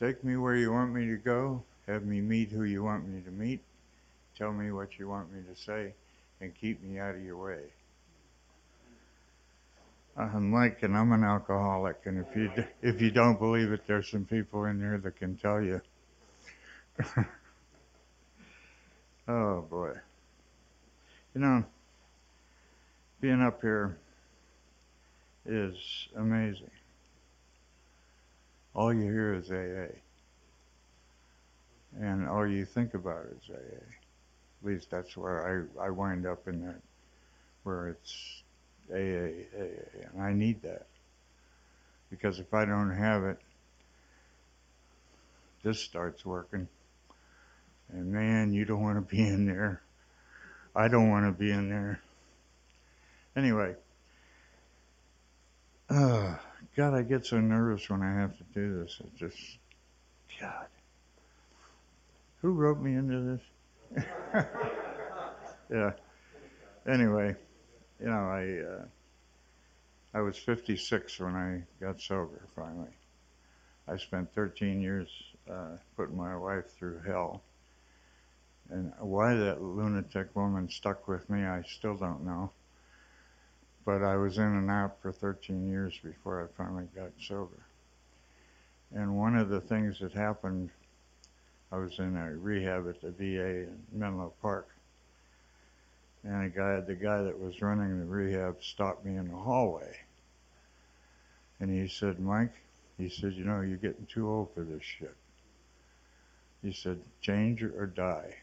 Take me where you want me to go. Have me meet who you want me to meet. Tell me what you want me to say, and keep me out of your way. I'm Mike, and I'm an alcoholic. And if you if you don't believe it, there's some people in there that can tell you. oh boy, you know, being up here is amazing. All you hear is AA. And all you think about is AA. At least that's where I, I wind up in that, where it's AA, AA. And I need that. Because if I don't have it, this starts working. And man, you don't want to be in there. I don't want to be in there. Anyway, uh, God, I get so nervous when I have to do this. It just, God. Who wrote me into this? yeah. Anyway, you know, I uh, I was 56 when I got sober finally. I spent 13 years uh, putting my wife through hell. And why that lunatic woman stuck with me, I still don't know but I was in and out for 13 years before I finally got sober. And one of the things that happened, I was in a rehab at the VA in Menlo Park, and a guy, the guy that was running the rehab, stopped me in the hallway, and he said, "Mike," he said, "you know, you're getting too old for this shit." He said, "Change or die."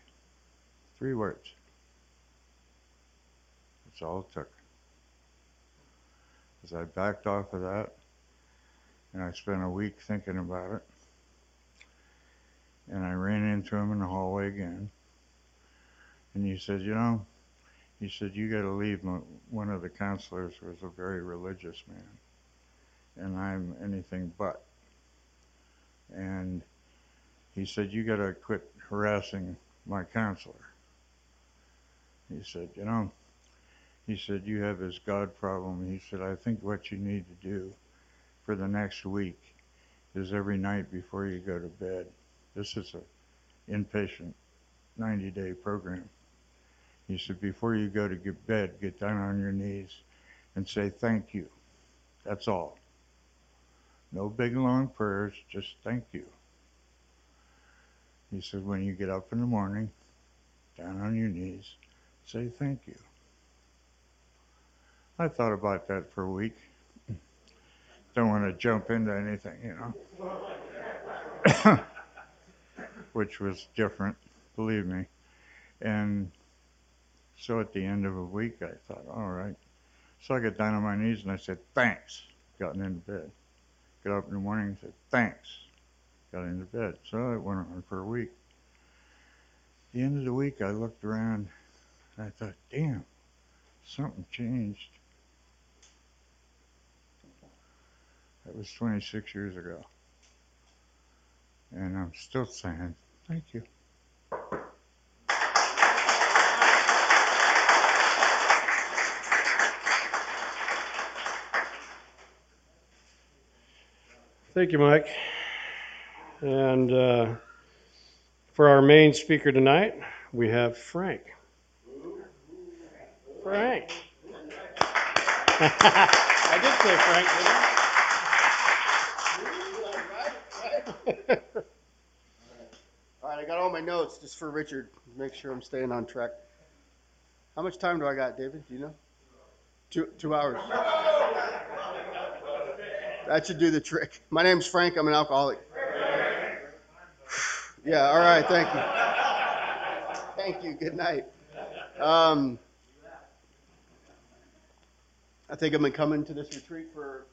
Three words. That's all it took as I backed off of that and I spent a week thinking about it. And I ran into him in the hallway again. And he said, You know, he said, You got to leave. One of the counselors was a very religious man. And I'm anything but. And he said, You got to quit harassing my counselor. He said, You know, he said, You have this God problem. He said, I think what you need to do for the next week is every night before you go to bed. This is a inpatient 90 day program. He said, Before you go to get bed, get down on your knees and say thank you. That's all. No big long prayers, just thank you. He said, When you get up in the morning, down on your knees, say thank you. I thought about that for a week. Don't want to jump into anything, you know. Which was different, believe me. And so at the end of a week, I thought, all right. So I got down on my knees and I said, thanks. Gotten into bed. Got up in the morning and said, thanks. Got into bed. So it went on for a week. At the end of the week, I looked around and I thought, damn, something changed. That was 26 years ago. And I'm still saying thank you. Thank you, Mike. And uh, for our main speaker tonight, we have Frank. Frank. I did say Frank, didn't I? All right, I got all my notes just for Richard. Make sure I'm staying on track. How much time do I got, David? Do you know? Two two hours. That should do the trick. My name's Frank. I'm an alcoholic. Yeah. All right. Thank you. Thank you. Good night. Um, I think I've been coming to this retreat for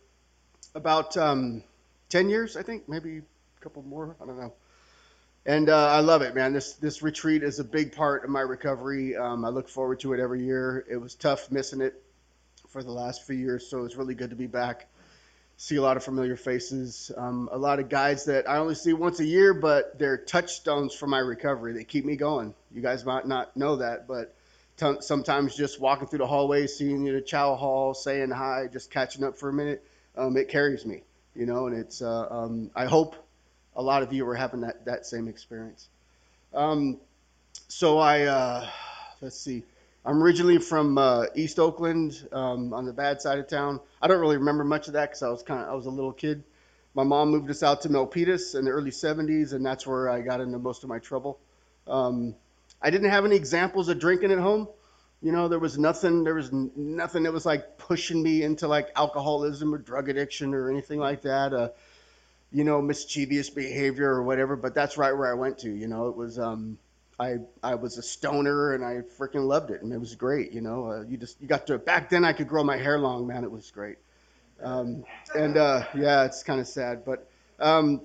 about um, 10 years, I think, maybe a couple more. I don't know. And uh, I love it, man. This this retreat is a big part of my recovery. Um, I look forward to it every year. It was tough missing it for the last few years, so it's really good to be back. See a lot of familiar faces, um, a lot of guys that I only see once a year, but they're touchstones for my recovery. They keep me going. You guys might not know that, but t- sometimes just walking through the hallway, seeing you at a chow hall, saying hi, just catching up for a minute, um, it carries me you know, and it's, uh, um, I hope a lot of you are having that, that same experience. Um, so I, uh, let's see, I'm originally from uh, East Oakland, um, on the bad side of town. I don't really remember much of that because I was kind of I was a little kid. My mom moved us out to Milpitas in the early 70s, and that's where I got into most of my trouble. Um, I didn't have any examples of drinking at home. You know, there was nothing. There was nothing that was like pushing me into like alcoholism or drug addiction or anything like that. Uh, you know, mischievous behavior or whatever. But that's right where I went to. You know, it was. Um, I I was a stoner and I freaking loved it and it was great. You know, uh, you just you got to back then I could grow my hair long, man. It was great. Um, and uh, yeah, it's kind of sad, but um,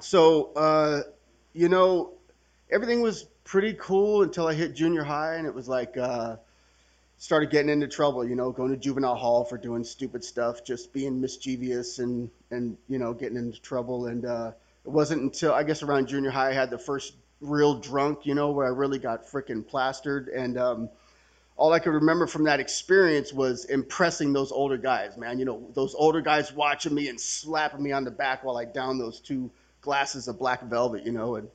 so uh, you know, everything was pretty cool until I hit junior high and it was like uh, started getting into trouble. You know, going to juvenile hall for doing stupid stuff, just being mischievous and and you know getting into trouble. And uh, it wasn't until I guess around junior high I had the first real drunk, you know, where I really got freaking plastered. And um, all I could remember from that experience was impressing those older guys, man. You know, those older guys watching me and slapping me on the back while I down those two glasses of black velvet, you know, and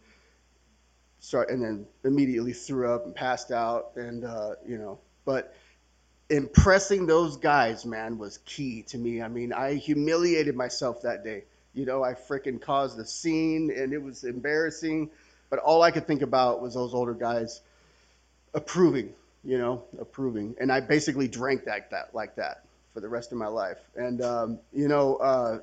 start and then immediately threw up and passed out, and uh, you know, but impressing those guys, man, was key to me. I mean, I humiliated myself that day. You know, I freaking caused a scene, and it was embarrassing but all I could think about was those older guys approving, you know, approving. And I basically drank that, that like that for the rest of my life. And, um, you know, uh,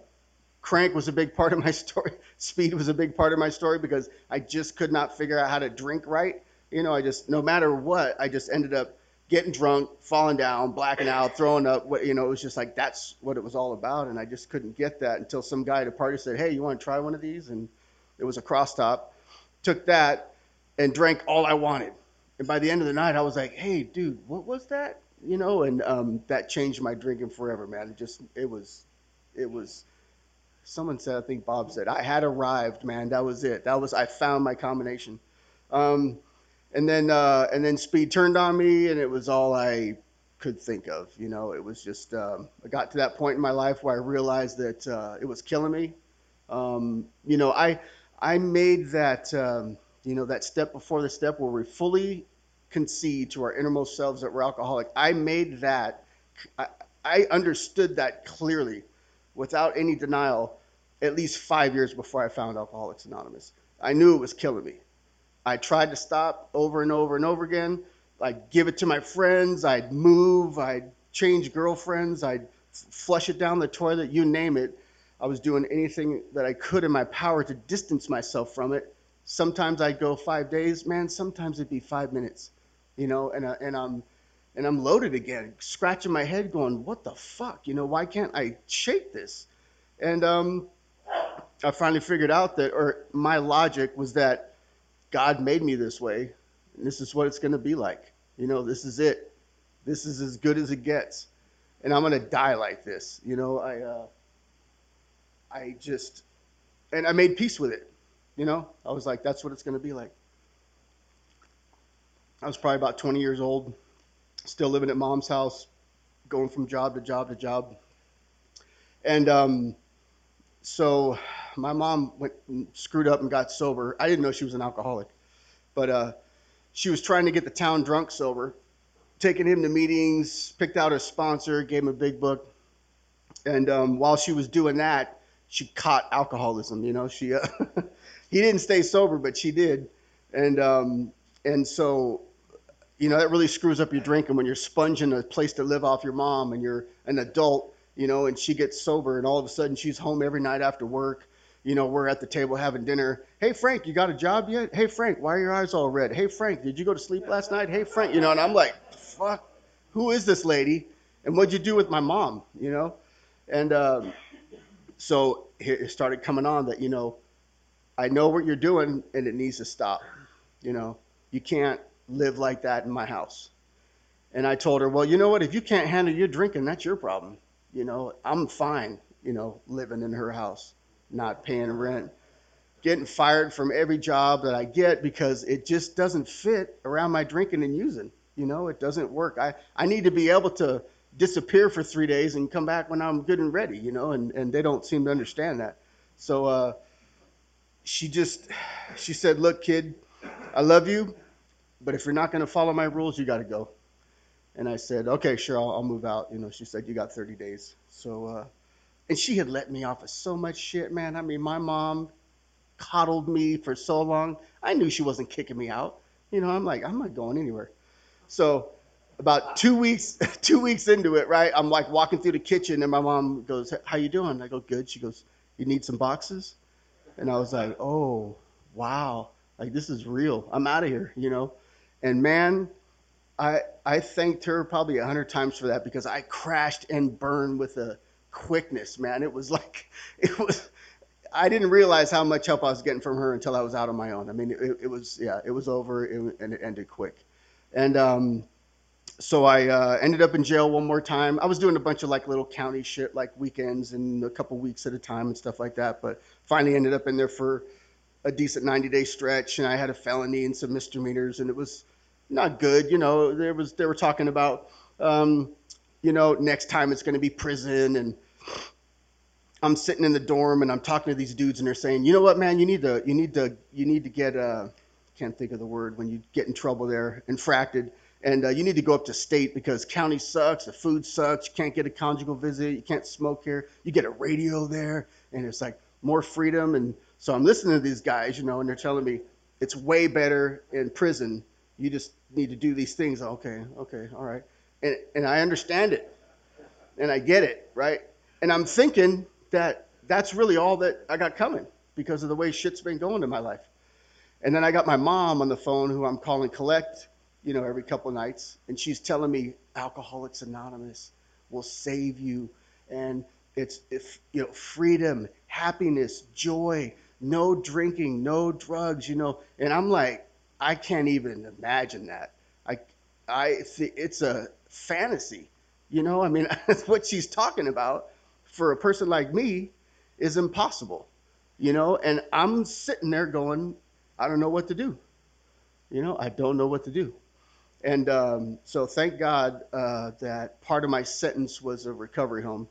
crank was a big part of my story. Speed was a big part of my story because I just could not figure out how to drink right. You know, I just, no matter what, I just ended up getting drunk, falling down, blacking out, throwing up. You know, it was just like that's what it was all about, and I just couldn't get that until some guy at a party said, "Hey, you want to try one of these?" And it was a cross top, took that and drank all I wanted. And by the end of the night, I was like, "Hey, dude, what was that?" You know, and um, that changed my drinking forever, man. It just, it was, it was. Someone said, I think Bob said, I had arrived, man. That was it. That was, I found my combination. Um, and then, uh, and then speed turned on me, and it was all I could think of. You know, it was just, um, I got to that point in my life where I realized that uh, it was killing me. Um, you know, I, I made that, um, you know, that step before the step where we fully concede to our innermost selves that we're alcoholic. I made that, I, I understood that clearly without any denial at least five years before I found Alcoholics Anonymous. I knew it was killing me. I tried to stop over and over and over again. I'd give it to my friends. I'd move. I'd change girlfriends. I'd flush it down the toilet, you name it. I was doing anything that I could in my power to distance myself from it. Sometimes I'd go five days, man. Sometimes it'd be five minutes, you know, and, uh, and I'm and I'm loaded again, scratching my head, going, "What the fuck? You know, why can't I shake this?" And um, I finally figured out that, or my logic was that God made me this way, and this is what it's going to be like. You know, this is it. This is as good as it gets, and I'm going to die like this. You know, I. Uh, I just, and I made peace with it. You know, I was like, that's what it's going to be like. I was probably about 20 years old, still living at mom's house, going from job to job to job. And um, so my mom went screwed up and got sober. I didn't know she was an alcoholic, but uh, she was trying to get the town drunk sober, taking him to meetings, picked out a sponsor, gave him a big book. And um, while she was doing that, she caught alcoholism. You know, she uh, he didn't stay sober, but she did, and um, and so you know that really screws up your drinking when you're sponging a place to live off your mom and you're an adult, you know, and she gets sober and all of a sudden she's home every night after work. You know, we're at the table having dinner. Hey Frank, you got a job yet? Hey Frank, why are your eyes all red? Hey Frank, did you go to sleep last night? Hey Frank, you know, and I'm like, fuck, who is this lady? And what'd you do with my mom? You know, and um, so it started coming on that, you know, I know what you're doing and it needs to stop. You know, you can't live like that in my house. And I told her, well, you know what? If you can't handle your drinking, that's your problem. You know, I'm fine, you know, living in her house, not paying rent, getting fired from every job that I get because it just doesn't fit around my drinking and using. You know, it doesn't work. I, I need to be able to disappear for three days and come back when I'm good and ready, you know, and, and they don't seem to understand that. So uh, she just, she said, look, kid, I love you, but if you're not going to follow my rules, you got to go. And I said, okay, sure, I'll, I'll move out. You know, she said, you got 30 days. So, uh, and she had let me off of so much shit, man. I mean, my mom coddled me for so long. I knew she wasn't kicking me out. You know, I'm like, I'm not going anywhere. So about two weeks, two weeks into it, right? I'm like walking through the kitchen and my mom goes, how you doing? I go, good. She goes, you need some boxes? And I was like, oh, wow. Like this is real. I'm out of here, you know? And man, I, I thanked her probably a hundred times for that because I crashed and burned with a quickness, man. It was like, it was, I didn't realize how much help I was getting from her until I was out on my own. I mean, it, it was, yeah, it was over it, and it ended quick. And um, so I uh, ended up in jail one more time. I was doing a bunch of like little county shit, like weekends and a couple weeks at a time and stuff like that. But finally ended up in there for a decent 90 day stretch. And I had a felony and some misdemeanors, and it was not good. You know, there was they were talking about, um, you know, next time it's going to be prison and I'm sitting in the dorm and I'm talking to these dudes and they're saying, you know what, man, you need to, you need to, you need to get, uh, can't think of the word when you get in trouble there, infracted, and uh, you need to go up to state because county sucks, the food sucks, you can't get a conjugal visit, you can't smoke here, you get a radio there, and it's like more freedom. And so I'm listening to these guys, you know, and they're telling me it's way better in prison. You just need to do these things. Okay, okay, all right, and and I understand it, and I get it, right? And I'm thinking that that's really all that I got coming because of the way shit's been going in my life. And then I got my mom on the phone who I'm calling collect, you know, every couple nights, and she's telling me Alcoholics Anonymous will save you and it's if you know freedom, happiness, joy, no drinking, no drugs, you know. And I'm like I can't even imagine that. I I it's a fantasy. You know, I mean, what she's talking about for a person like me is impossible, you know, and I'm sitting there going, I don't know what to do. You know, I don't know what to do. And um, so thank God uh, that part of my sentence was a recovery home.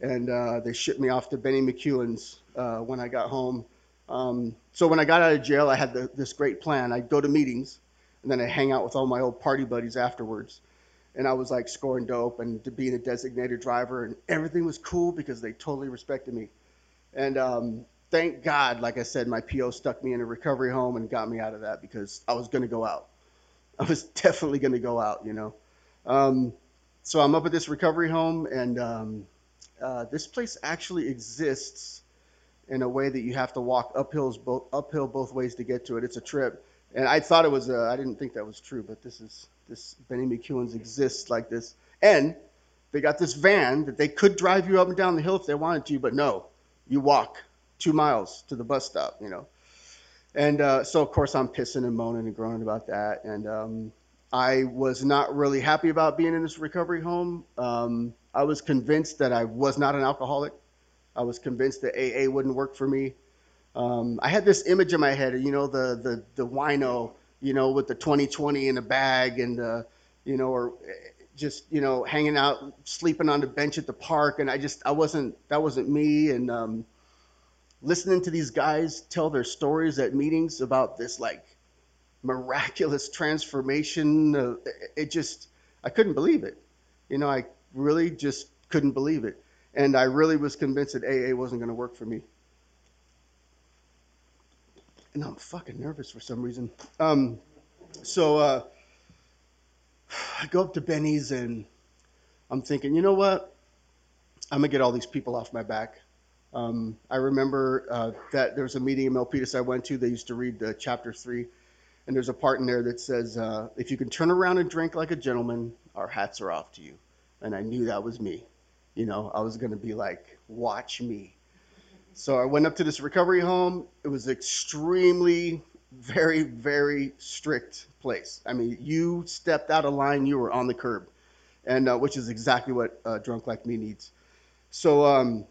And uh, they shipped me off to Benny McKeown's uh, when I got home. Um, so when I got out of jail, I had the, this great plan. I'd go to meetings and then I'd hang out with all my old party buddies afterwards and I was like scoring dope and being a designated driver, and everything was cool because they totally respected me. And um, thank God, like I said, my PO stuck me in a recovery home and got me out of that because I was going to go out. I was definitely going to go out, you know. Um, so I'm up at this recovery home, and um, uh, this place actually exists in a way that you have to walk uphills both uphill both ways to get to it. It's a trip, and I thought it was. I didn't think that was true, but this is this Benny McKeown's exists like this. And they got this van that they could drive you up and down the hill if they wanted to, but no, you walk two miles to the bus stop, you know. And uh, so, of course, I'm pissing and moaning and groaning about that. And um, I was not really happy about being in this recovery home. Um, I was convinced that I was not an alcoholic. I was convinced that AA wouldn't work for me. Um, I had this image in my head, you know, the the the wino you know, with the 2020 in a bag and, uh, you know, or eh, just, you know, hanging out, sleeping on the bench at the park. And I just, I wasn't, that wasn't me. And um, listening to these guys tell their stories at meetings about this like miraculous transformation, uh, it just, I couldn't believe it. You know, I really just couldn't believe it. And I really was convinced that AA wasn't going to work for me and I'm fucking nervous for some reason. Um, so uh, I go up to Benny's and I'm thinking, you know what? I'm gonna get all these people off my back. Um, I remember uh, that there was a meeting in Milpitas I went to. They used to read the chapter three, and there's a part in there that says, uh, "If you can turn around and drink like a gentleman, our hats are off to you." And I knew that was me. You know, I was gonna be like, "Watch me." So I went up to this recovery home. It was extremely, very, very strict place. I mean, you stepped out of line, you were on the curb, and uh, which is exactly what a drunk like me needs. So um,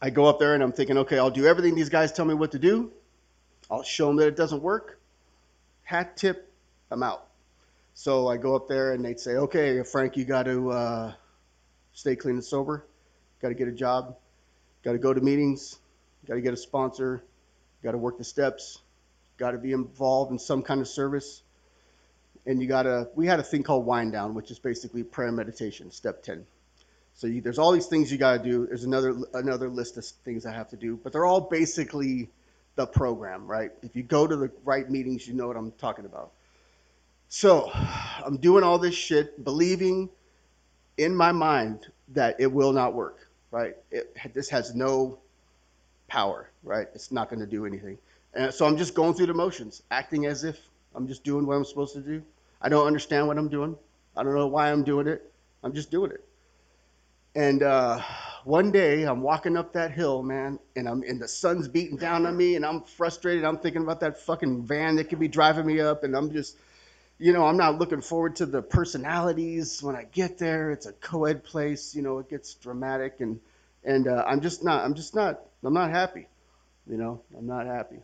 I go up there and I'm thinking, okay, I'll do everything these guys tell me what to do. I'll show them that it doesn't work. Hat tip, I'm out. So I go up there and they'd say, okay, Frank, you got to uh, stay clean and sober. Got to get a job. Got to go to meetings. Got to get a sponsor. Got to work the steps. Got to be involved in some kind of service. And you got to, we had a thing called wind down, which is basically prayer meditation, step 10. So you, there's all these things you got to do. There's another another list of things I have to do, but they're all basically the program, right? If you go to the right meetings, you know what I'm talking about. So I'm doing all this shit, believing in my mind that it will not work, right? It, this has no power, right? It's not going to do anything. And so I'm just going through the motions, acting as if I'm just doing what I'm supposed to do. I don't understand what I'm doing. I don't know why I'm doing it. I'm just doing it. And uh, one day I'm walking up that hill, man, and I'm and the sun's beating down on me, and I'm frustrated. I'm thinking about that fucking van that could be driving me up, and I'm just, you know, I'm not looking forward to the personalities when I get there. It's a co-ed place, you know, it gets dramatic, and and uh, I'm just not, I'm just not, I'm not happy, you know, I'm not happy.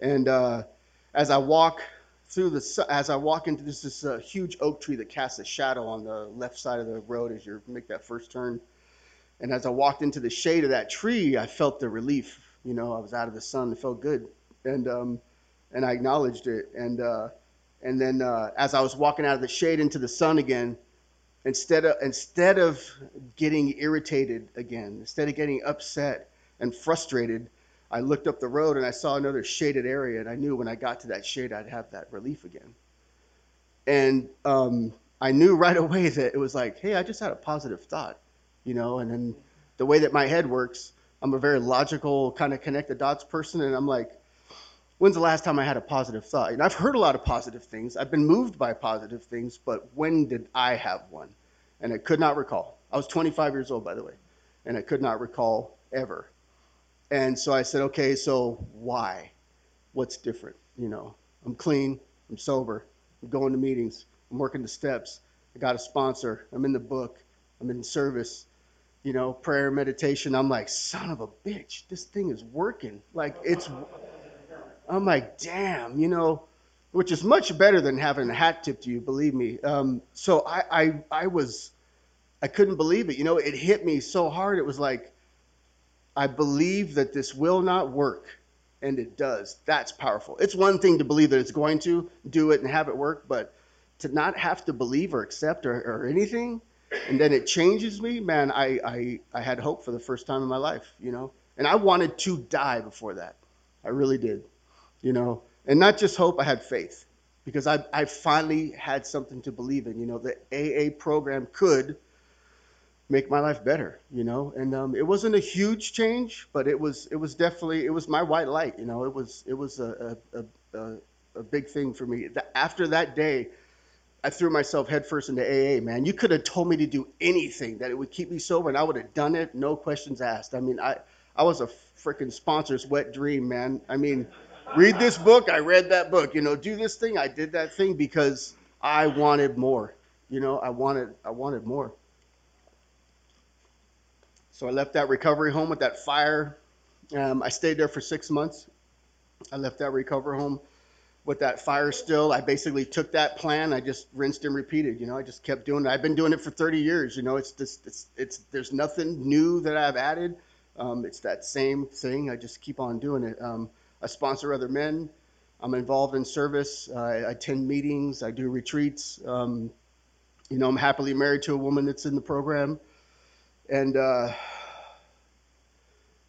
And uh, as I walk through the as I walk into this this uh, huge oak tree that casts a shadow on the left side of the road as you make that first turn. And as I walked into the shade of that tree, I felt the relief. You know, I was out of the sun. It felt good, and um, and I acknowledged it. And uh, and then uh, as I was walking out of the shade into the sun again, instead of instead of getting irritated again, instead of getting upset and frustrated, I looked up the road and I saw another shaded area, and I knew when I got to that shade, I'd have that relief again. And um, I knew right away that it was like, hey, I just had a positive thought, you know. And then the way that my head works, I'm a very logical kind of connect the dots person, and I'm like, when's the last time I had a positive thought? And I've heard a lot of positive things. I've been moved by positive things, but when did I have one? And I could not recall. I was 25 years old, by the way, and I could not recall ever. And so I said, okay, so why? What's different? You know, I'm clean, I'm sober, I'm going to meetings, I'm working the steps, I got a sponsor, I'm in the book, I'm in service, you know, prayer, meditation. I'm like, son of a bitch, this thing is working. Like, it's, I'm like, damn, you know, which is much better than having a hat tipped to you, believe me. Um, so I, I, I was, I couldn't believe it. You know, it hit me so hard. It was like, I believe that this will not work, and it does. That's powerful. It's one thing to believe that it's going to do it and have it work, but to not have to believe or accept or, or anything, and then it changes me, man. I, I I had hope for the first time in my life, you know, and I wanted to die before that. I really did, you know, and not just hope. I had faith because I I finally had something to believe in. You know, the AA program could make my life better, you know. And um, it wasn't a huge change, but it was it was definitely it was my white light, you know. It was it was a a, a, a big thing for me. After that day, I threw myself headfirst into AA. Man, you could have told me to do anything that it would keep me sober, and I would have done it, no questions asked. I mean, I I was a freaking sponsor's wet dream, man. I mean, read this book, I read that book. You know, do this thing, I did that thing because I wanted more. You know, I wanted I wanted more. So I left that recovery home with that fire. Um, I stayed there for six months. I left that recovery home with that fire still. I basically took that plan. I just rinsed and repeated. You know, I just kept doing it. I've been doing it for 30 years. You know, it's just it's it's there's nothing new that I've added. Um, it's that same thing. I just keep on doing it. Um, I sponsor other men. I'm involved in service. Uh, I attend meetings. I do retreats. Um, you know, I'm happily married to a woman that's in the program and uh,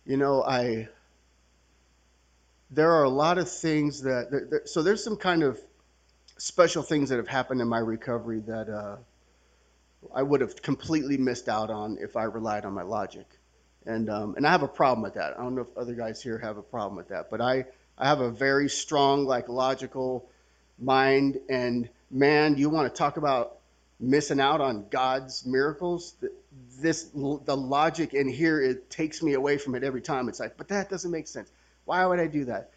you know i there are a lot of things that so there's some kind of special things that have happened in my recovery that uh, i would have completely missed out on if i relied on my logic. And um, and i have a problem with that. I don't know if other guys here have a problem with that but i i have a very strong like logical mind. And man you want to talk about missing out on god's miracles this the logic in here it takes me away from it every time. It's like but that doesn't make sense. Why would i do that?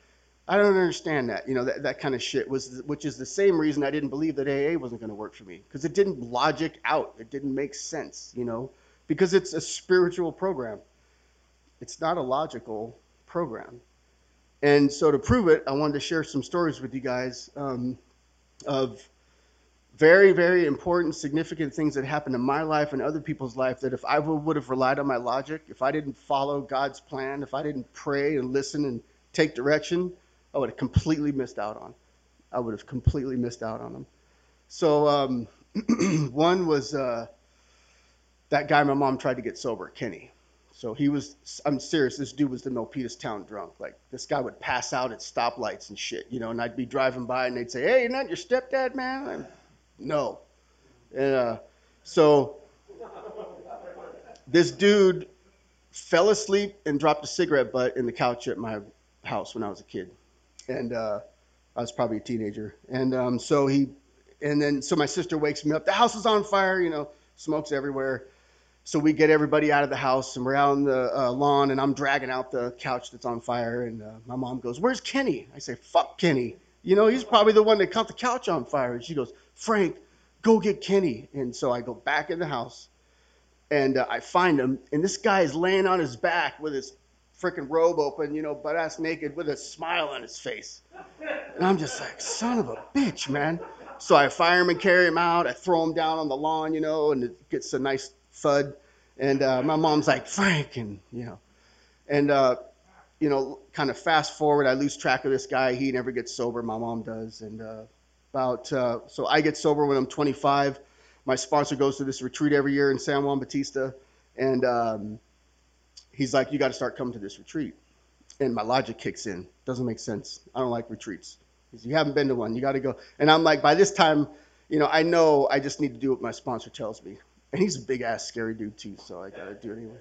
I don't understand that you know that, that kind of shit was which is the same reason i didn't believe that aa wasn't going to work for me. Because it didn't logic out. It didn't make sense you know? Because it's a spiritual program. It's not a logical program. And so to prove it i wanted to share some stories with you guys um, of very, very important, significant things that happened in my life and other people's life that if I would have relied on my logic, if I didn't follow God's plan, if I didn't pray and listen and take direction, I would have completely missed out on. I would have completely missed out on them. So um, one was uh, that guy my mom tried to get sober, Kenny. So he was, I'm serious, this dude was the Milpitas town drunk. Like, this guy would pass out at stoplights and shit, you know, and I'd be driving by and they'd say, hey, you're not your stepdad, man? I'm, no. And uh, so this dude fell asleep and dropped a cigarette butt in the couch at my house when I was a kid. And uh, I was probably a teenager. And um, so he, and then, so my sister wakes me up. The house is on fire, you know, smoke's everywhere. So we get everybody out of the house and we're out on the uh, lawn and I'm dragging out the couch that's on fire. And uh, my mom goes, Where's Kenny? I say, Fuck Kenny. You know, he's probably the one that caught the couch on fire. And she goes, Frank, go get Kenny. And so I go back in the house and uh, I find him. And this guy is laying on his back with his freaking robe open, you know, butt ass naked with a smile on his face. And I'm just like, Son of a bitch, man. So I fire him and carry him out. I throw him down on the lawn, you know, and it gets a nice thud. And uh, my mom's like, Frank, and, you know, and, uh, you know, kind of fast forward, I lose track of this guy. He never gets sober. My mom does. And uh, about, uh, so I get sober when I'm 25. My sponsor goes to this retreat every year in San Juan Bautista. And um, he's like, you got to start coming to this retreat. And my logic kicks in. Doesn't make sense. I don't like retreats. You haven't been to one. You got to go. And I'm like, by this time, you know, I know I just need to do what my sponsor tells me. And he's a big ass scary dude too, so I gotta do it anyway.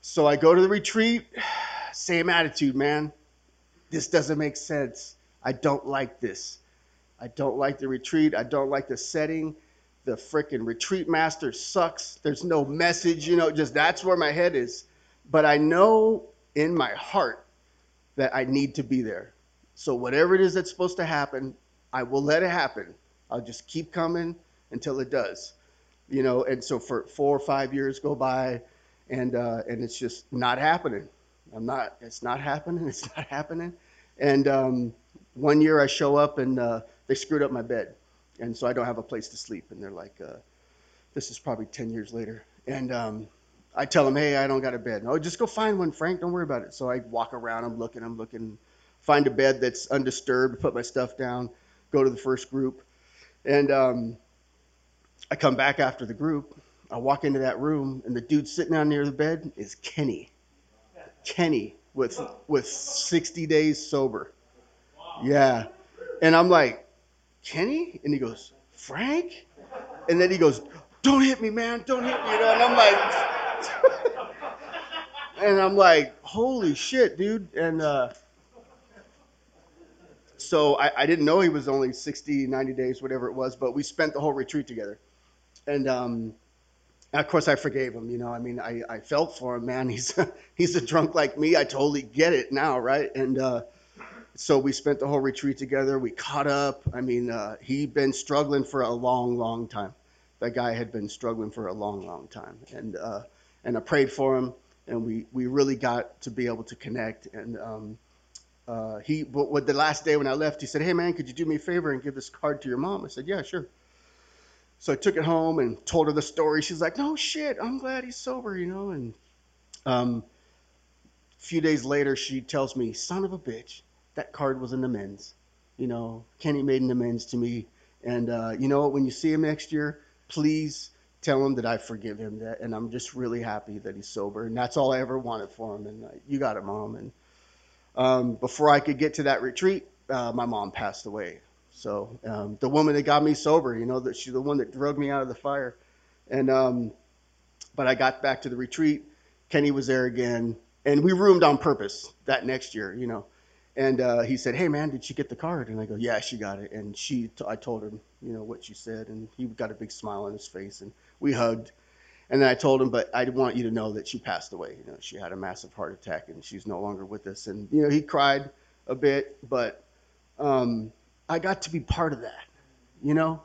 So I go to the retreat, same attitude, man. This doesn't make sense. I don't like this. I don't like the retreat. I don't like the setting. The freaking retreat master sucks. There's no message, you know, just that's where my head is. But I know in my heart that I need to be there. So whatever it is that's supposed to happen, I will let it happen. I'll just keep coming until it does you know, and so for four or five years go by, and uh, and it's just not happening. I'm not. It's not happening. It's not happening. And um, one year I show up and uh, they screwed up my bed, and so I don't have a place to sleep. And they're like, uh, "This is probably ten years later." And um, I tell them, "Hey, I don't got a bed." Oh, just go find one, Frank. Don't worry about it. So I walk around. I'm looking. I'm looking. Find a bed that's undisturbed. Put my stuff down. Go to the first group, and um, I come back after the group. I walk into that room, and the dude sitting down near the bed is Kenny. Kenny with with 60 days sober. Yeah, and I'm like, Kenny, and he goes, Frank, and then he goes, Don't hit me, man, don't hit me, you know, and I'm like, and I'm like, Holy shit, dude, and uh, so I, I didn't know he was only 60, 90 days, whatever it was, but we spent the whole retreat together and um, of course I forgave him. You know, I mean, I, I felt for him, man. He's he's a drunk like me. I totally get it now, right? And uh, so we spent the whole retreat together. We caught up. I mean, uh, he'd been struggling for a long, long time. That guy had been struggling for a long, long time, and uh, and I prayed for him, and we we really got to be able to connect. And um, uh, he, but what the last day when I left, he said, "Hey, man, could you do me a favor and give this card to your mom?" I said, "Yeah, sure." So I took it home and told her the story. She's like, "No shit, I'm glad he's sober," you know. And um, a few days later, she tells me, "Son of a bitch, that card was an amends." You know, Kenny made an amends to me, and uh, you know what? When you see him next year, please tell him that I forgive him, that, and I'm just really happy that he's sober, and that's all I ever wanted for him. And uh, you got it, mom. And um, before I could get to that retreat, uh, my mom passed away. So um, the woman that got me sober, you know, that she's the one that drug me out of the fire. And um, but I got back to the retreat. Kenny was there again, and we roomed on purpose that next year, you know. And uh, he said, "Hey man, did she get the card?" And I go, "Yeah, she got it." And she, t- I told him, you know, what she said, and he got a big smile on his face, and we hugged. And then I told him, but I want you to know that she passed away. You know, she had a massive heart attack, and she's no longer with us. And you know, he cried a bit, but um, I got to be part of that. You know,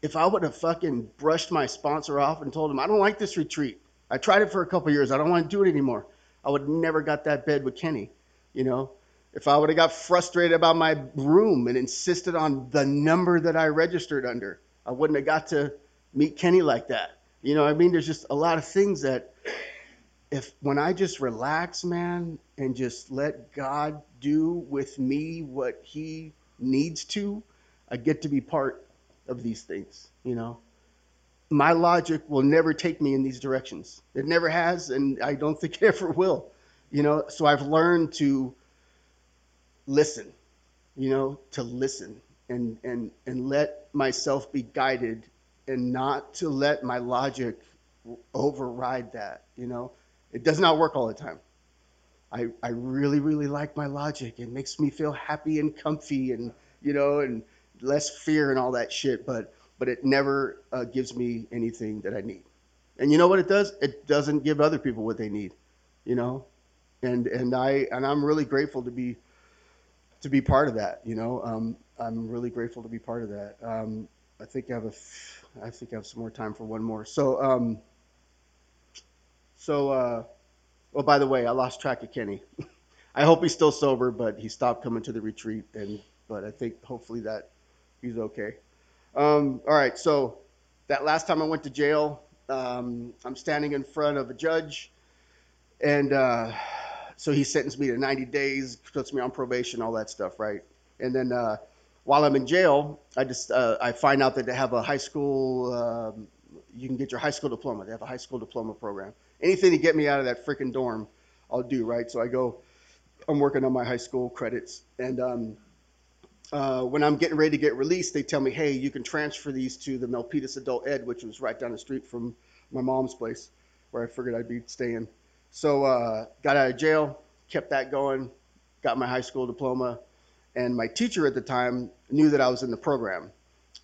if I would have fucking brushed my sponsor off and told him I don't like this retreat, I tried it for a couple years, I don't want to do it anymore. I would never got that bed with Kenny. You know, if I would have got frustrated about my room and insisted on the number that I registered under, I wouldn't have got to meet Kenny like that. You know, I mean, there's just a lot of things that if when I just relax, man, and just let God do with me what He needs to, I get to be part of these things. You know, my logic will never take me in these directions. It never has, and I don't think it ever will. You know, so I've learned to listen. You know, to listen and and and let myself be guided, and not to let my logic override that. You know, it does not work all the time. I, I really, really like my logic. It makes me feel happy and comfy and, you know, and less fear and all that shit. But, but it never uh, gives me anything that I need. And you know what it does? It doesn't give other people what they need, you know? And, and I, and I'm really grateful to be, to be part of that, you know? Um, I'm really grateful to be part of that. Um, I think I have a, f- I think I have some more time for one more. So, um, so, uh, well, by the way, I lost track of Kenny. I hope he's still sober, but he stopped coming to the retreat, and but I think hopefully that he's okay. Um, all right, so that last time I went to jail, um, I'm standing in front of a judge, and uh, so he sentenced me to 90 days, puts me on probation, all that stuff, right? And then uh, while I'm in jail, I just uh, I find out that they have a high school. Um, you can get your high school diploma. They have a high school diploma program anything to get me out of that freaking dorm, I'll do, right? So I go, I'm working on my high school credits. And um, uh, when I'm getting ready to get released, they tell me, hey, you can transfer these to the Milpitas Adult Ed, which was right down the street from my mom's place where I figured I'd be staying. So uh, got out of jail, kept that going, got my high school diploma. And my teacher at the time knew that I was in the program.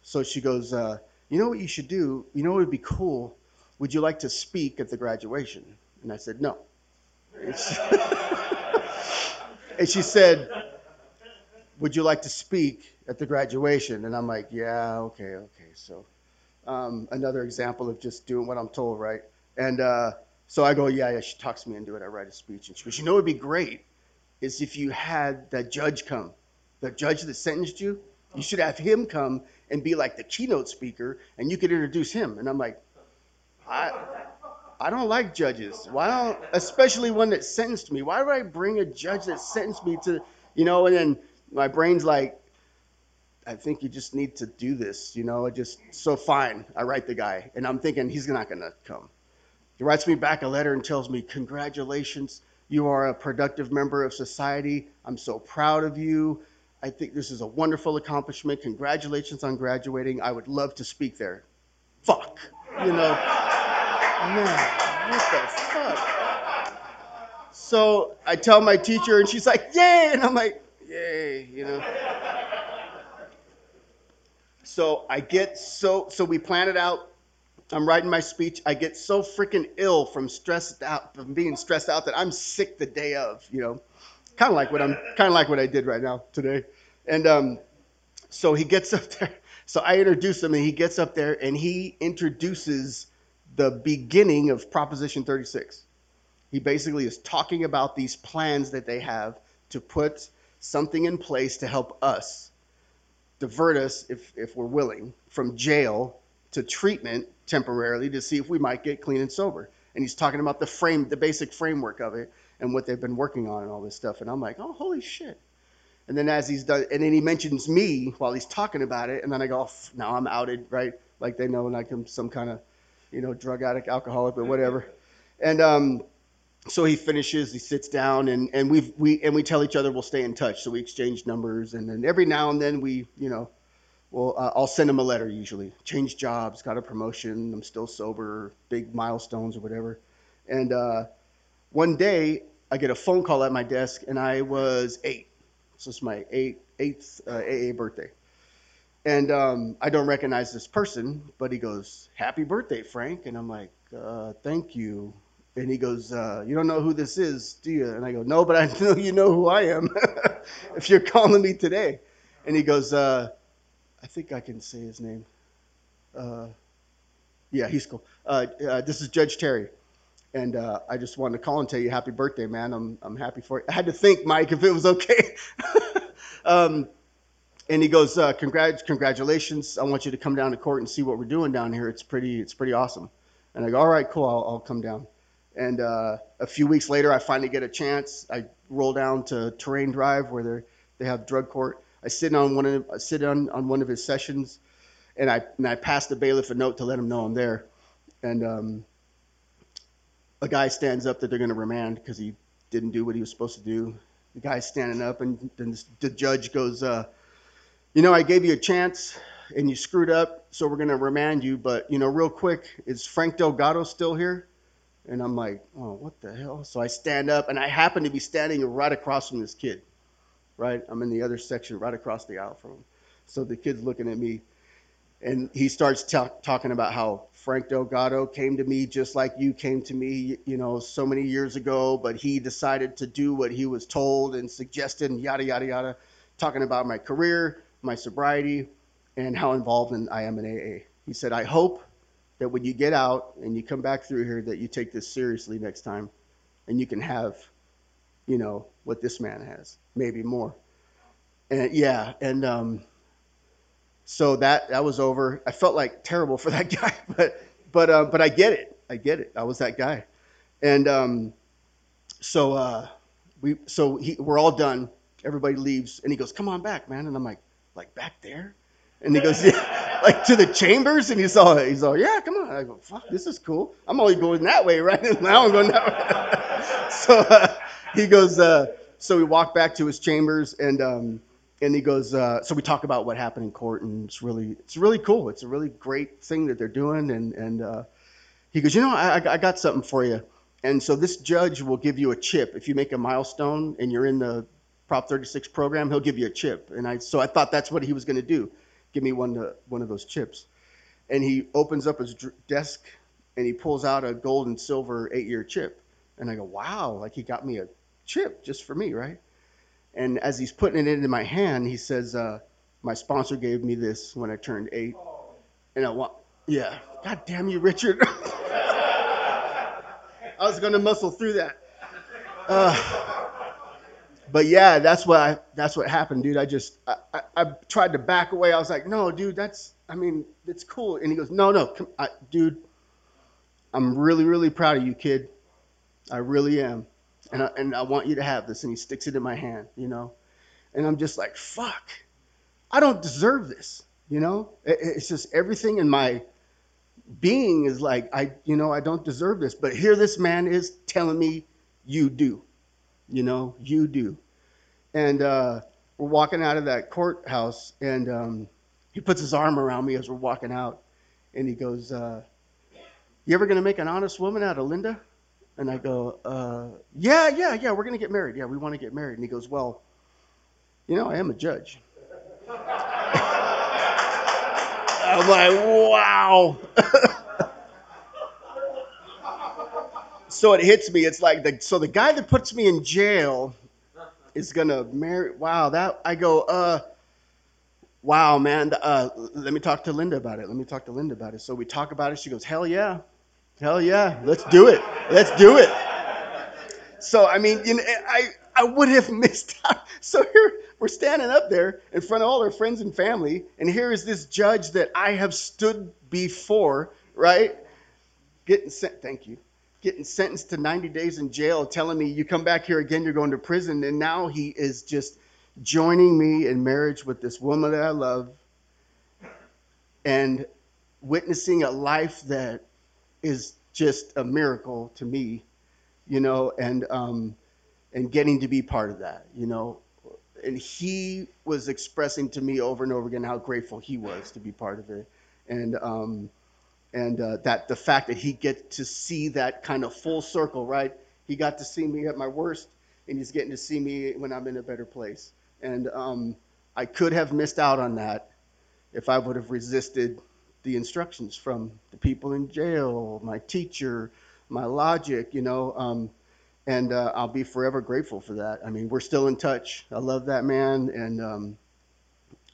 So she goes, uh, you know what you should do? You know what would be cool? Would you like to speak at the graduation? And I said, No. and she said, Would you like to speak at the graduation? And I'm like, Yeah, okay, okay. So um, another example of just doing what I'm told, right? And uh, so I go, Yeah, yeah. She talks me into it. I write a speech. And she goes, You know it'd be great? Is if you had that judge come, the judge that sentenced you, you should have him come and be like the keynote speaker, and you could introduce him. And I'm like, I, I don't like judges. Why don't, especially one that sentenced me. Why would I bring a judge that sentenced me to, you know? And then my brain's like, I think you just need to do this, you know. I just so fine. I write the guy, and I'm thinking he's not gonna come. Writes me back a letter and tells me, "Congratulations, you are a productive member of society. I'm so proud of you. I think this is a wonderful accomplishment. Congratulations on graduating. I would love to speak there." Fuck, you know man, what the fuck? So I tell my teacher, and she's like, yay! And I'm like, yay, you know. So I get so, so we plan it out. I'm writing my speech. I get so freaking ill from stressed out, from being stressed out that I'm sick the day of, you know. Kind of like what I'm, kind of like what I did right now today. And um, so he gets up there. So I introduce him, and he gets up there, and he introduces the beginning of Proposition 36. He basically is talking about these plans that they have to put something in place to help us divert us, if, if we're willing, from jail to treatment temporarily to see if we might get clean and sober. And he's talking about the frame, the basic framework of it and what they've been working on and all this stuff. And I'm like, oh, holy shit. And then as he's done, and then he mentions me while he's talking about it. And then I go, oh, now I'm outed, right? Like they know like I'm some kind of you know, drug addict, alcoholic, but whatever. And um, so he finishes, he sits down, and, and we we and we tell each other we'll stay in touch. So we exchange numbers, and then every now and then we, you know, well, uh, I'll send him a letter usually. Change jobs, got a promotion, I'm still sober, big milestones or whatever. And uh, one day I get a phone call at my desk, and I was eight. So it's my eight, eighth uh, AA birthday. And um, I don't recognize this person, but he goes, Happy birthday, Frank. And I'm like, uh, Thank you. And he goes, uh, You don't know who this is, do you? And I go, No, but I know you know who I am if you're calling me today. And he goes, uh, I think I can say his name. Uh, yeah, he's cool. Uh, uh, this is Judge Terry. And uh, I just wanted to call and tell you happy birthday, man. I'm, I'm happy for you. I had to think, Mike, if it was okay. um, and he goes, uh, Congrat- congratulations. I want you to come down to court and see what we're doing down here. It's pretty, it's pretty awesome. And I go, all right, cool. I'll, I'll come down. And uh, a few weeks later, I finally get a chance. I roll down to Terraine Drive where they they have drug court. I sit on one of I sit on, on one of his sessions, and I and I pass the bailiff a note to let him know I'm there. And um, a guy stands up that they're going to remand because he didn't do what he was supposed to do. The guy's standing up, and then the judge goes, uh, "You know, I gave you a chance, and you screwed up, so we're going to remand you. But you know, real quick, is Frank Delgado still here?" And I'm like, "Oh, what the hell?" So I stand up, and I happen to be standing right across from this kid. Right, I'm in the other section, right across the aisle from him. So the kid's looking at me, and he starts ta- talking about how Frank Delgado came to me just like you came to me, you know, so many years ago, but he decided to do what he was told and suggested, and yada yada yada, talking about my career, my sobriety, and how involved in I am in AA. He said, I hope that when you get out and you come back through here, that you take this seriously next time, and you can have, you know, what this man has, maybe more. And yeah, and um, so that that was over. I felt like terrible for that guy, but but uh, but I get it. I get it. I was that guy, and um, so uh, we so he, we're all done. Everybody leaves, and he goes, "Come on back, man." And I'm like, "Like back there?" And he goes, "Yeah, like to the chambers." And he's all he's all, "Yeah, come on." I go, "Fuck, this is cool. I'm only going that way, right now. I'm going that way." so uh, he goes, uh, so we walk back to his chambers, and um, and he goes, uh, so we talk about what happened in court, and it's really, it's really cool. It's a really great thing that they're doing, and and uh, he goes, you know, I, I got something for you, and so this judge will give you a chip. If you make a milestone and you're in the Prop 36 program. He'll give you a chip, and I so I thought that's what he was going to do, give me one one of those chips, and he opens up his desk and he pulls out a gold and silver eight year chip, and I go, wow, like he got me a chip just for me, right? And as he's putting it into my hand, he says, uh, "My sponsor gave me this when I turned eight. And I want, yeah. God damn you, Richard. I was gonna muscle through that. Uh, but yeah, that's what I, that's what happened, dude. I just I, I, I tried to back away. I was like, no, dude, that's I mean, it's cool. And he goes, no, no, come, I, dude, I'm really really proud of you, kid. I really am and I, and I want you to have this. And he sticks it in my hand, you know, and I'm just like, fuck, I don't deserve this, you know. It, it's just everything in my being is like, I, you know, I don't deserve this, but here this man is telling me, you do, you know, you do, and uh, we're walking out of that courthouse, and um, he puts his arm around me as we're walking out, and he goes, uh, "You ever gonna make an honest woman out of Linda?" And I go, uh, yeah, yeah, yeah, we're going to get married. Yeah, we want to get married. And he goes, well, you know, I am a judge. I'm like, wow. so it hits me. It's like, the, so the guy that puts me in jail is going to marry. Wow, that, I go, uh, wow, man, uh, let me talk to Linda about it. Let me talk to Linda about it. So we talk about it. She goes, hell yeah. Hell yeah, let's do it. Let's do it. So I mean, you know, I I would have missed out. So here we're standing up there in front of all our friends and family, and here is this judge that I have stood before, right? Getting sent. Thank you. Getting sentenced to 90 days in jail, telling me you come back here again, you're going to prison, and now he is just joining me in marriage with this woman that I love, and witnessing a life that is just a miracle to me, you know, and um, and getting to be part of that, you know. And he was expressing to me over and over again how grateful he was to be part of it, and um, and uh, that the fact that he gets to see that kind of full circle, right? He got to see me at my worst, and he's getting to see me when I'm in a better place. And um, I could have missed out on that if I would have resisted the instructions from the people in jail, my teacher, my logic, you know. Um, and uh, I'll be forever grateful for that. I mean, we're still in touch. I love that man, and um,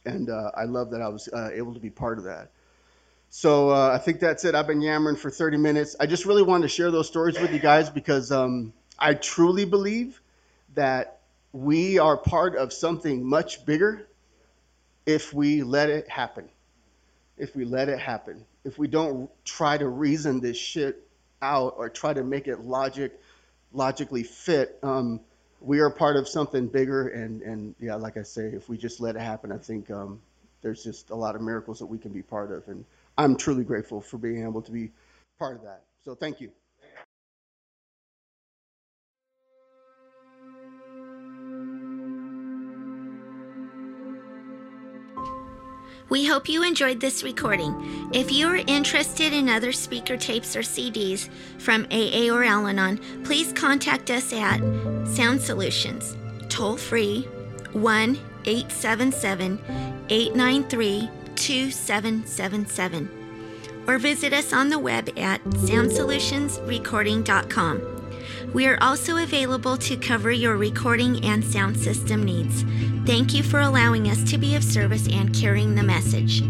and uh, I love that I was uh, able to be part of that. So uh, I think that's it. I've been yammering for 30 minutes. I just really wanted to share those stories with you guys because um, I truly believe that we are part of something much bigger if we let it happen. If we let it happen. If we don't try to reason this shit out or try to make it logic logically fit, um, we are part of something bigger. And, and yeah, like I say, if we just let it happen, I think um, there's just a lot of miracles that we can be part of. And I'm truly grateful for being able to be part of that. So thank you. We hope you enjoyed this recording. If you are interested in other speaker tapes or CDs from AA or Al Anon, please contact us at Sound Solutions, toll free 1 877 893 2777, or visit us on the web at soundsolutionsrecording.com. We are also available to cover your recording and sound system needs. Thank you for allowing us to be of service and carrying the message.